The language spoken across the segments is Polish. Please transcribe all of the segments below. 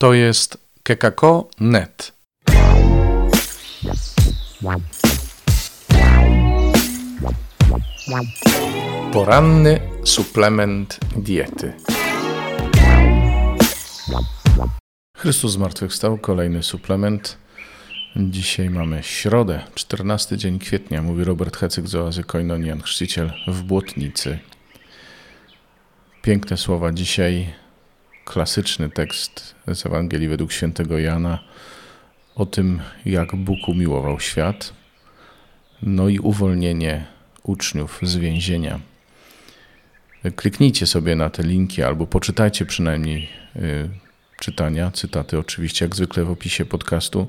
To jest kekako.net. Poranny suplement diety. Chrystus zmartwychwstał, kolejny suplement. Dzisiaj mamy środę, 14 dzień kwietnia, mówi Robert Hecyk z oazy Koinonian, chrzciciel w Błotnicy. Piękne słowa dzisiaj, klasyczny tekst z Ewangelii według świętego Jana o tym, jak Bóg umiłował świat, no i uwolnienie uczniów z więzienia. Kliknijcie sobie na te linki albo poczytajcie przynajmniej y, czytania, cytaty oczywiście, jak zwykle w opisie podcastu,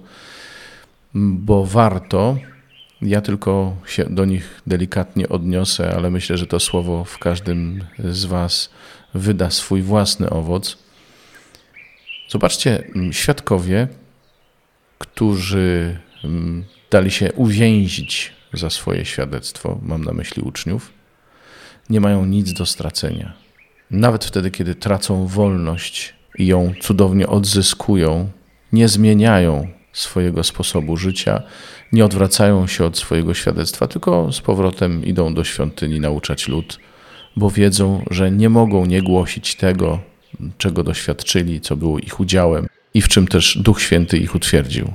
bo warto. Ja tylko się do nich delikatnie odniosę, ale myślę, że to słowo w każdym z Was wyda swój własny owoc. Zobaczcie, świadkowie, którzy dali się uwięzić za swoje świadectwo, mam na myśli uczniów, nie mają nic do stracenia. Nawet wtedy, kiedy tracą wolność i ją cudownie odzyskują, nie zmieniają swojego sposobu życia, nie odwracają się od swojego świadectwa, tylko z powrotem idą do świątyni nauczać lud, bo wiedzą, że nie mogą nie głosić tego, czego doświadczyli, co było ich udziałem i w czym też Duch Święty ich utwierdził.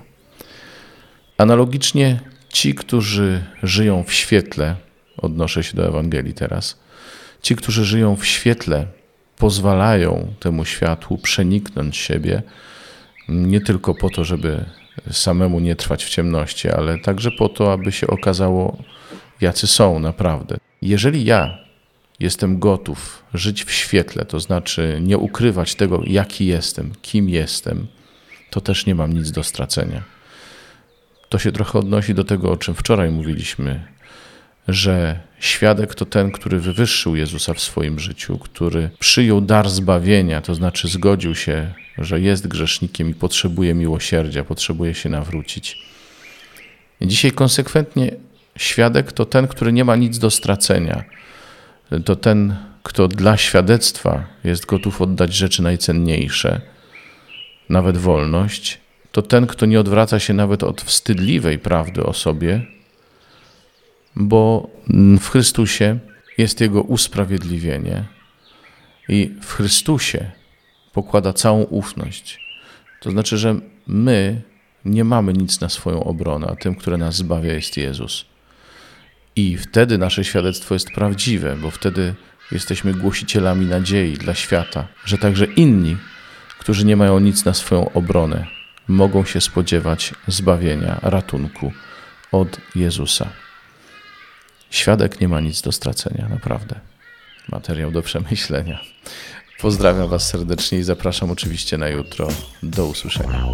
Analogicznie ci, którzy żyją w świetle, odnoszę się do Ewangelii teraz, ci, którzy żyją w świetle, pozwalają temu światłu przeniknąć siebie, nie tylko po to, żeby samemu nie trwać w ciemności, ale także po to, aby się okazało, jacy są naprawdę. Jeżeli ja jestem gotów żyć w świetle, to znaczy nie ukrywać tego, jaki jestem, kim jestem, to też nie mam nic do stracenia. To się trochę odnosi do tego, o czym wczoraj mówiliśmy, że świadek to ten, który wywyższył Jezusa w swoim życiu, który przyjął dar zbawienia, to znaczy zgodził się, że jest grzesznikiem i potrzebuje miłosierdzia, potrzebuje się nawrócić. Dzisiaj konsekwentnie świadek to ten, który nie ma nic do stracenia. To ten, kto dla świadectwa jest gotów oddać rzeczy najcenniejsze, nawet wolność. To ten, kto nie odwraca się nawet od wstydliwej prawdy o sobie, bo w Chrystusie jest Jego usprawiedliwienie i w Chrystusie pokłada całą ufność. To znaczy, że my nie mamy nic na swoją obronę, a tym, który nas zbawia, jest Jezus. I wtedy nasze świadectwo jest prawdziwe, bo wtedy jesteśmy głosicielami nadziei dla świata, że także inni, którzy nie mają nic na swoją obronę, mogą się spodziewać zbawienia, ratunku od Jezusa. Świadek nie ma nic do stracenia, naprawdę. Materiał do przemyślenia. Pozdrawiam Was serdecznie i zapraszam oczywiście na jutro. Do usłyszenia.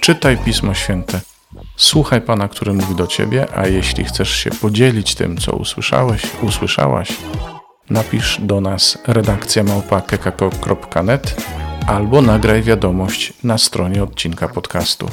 Czytaj Pismo Święte. Słuchaj Pana, który mówi do Ciebie, a jeśli chcesz się podzielić tym, co usłyszałeś, usłyszałaś, napisz do nas redakcja małpa.kekako.net albo nagraj wiadomość na stronie odcinka podcastu.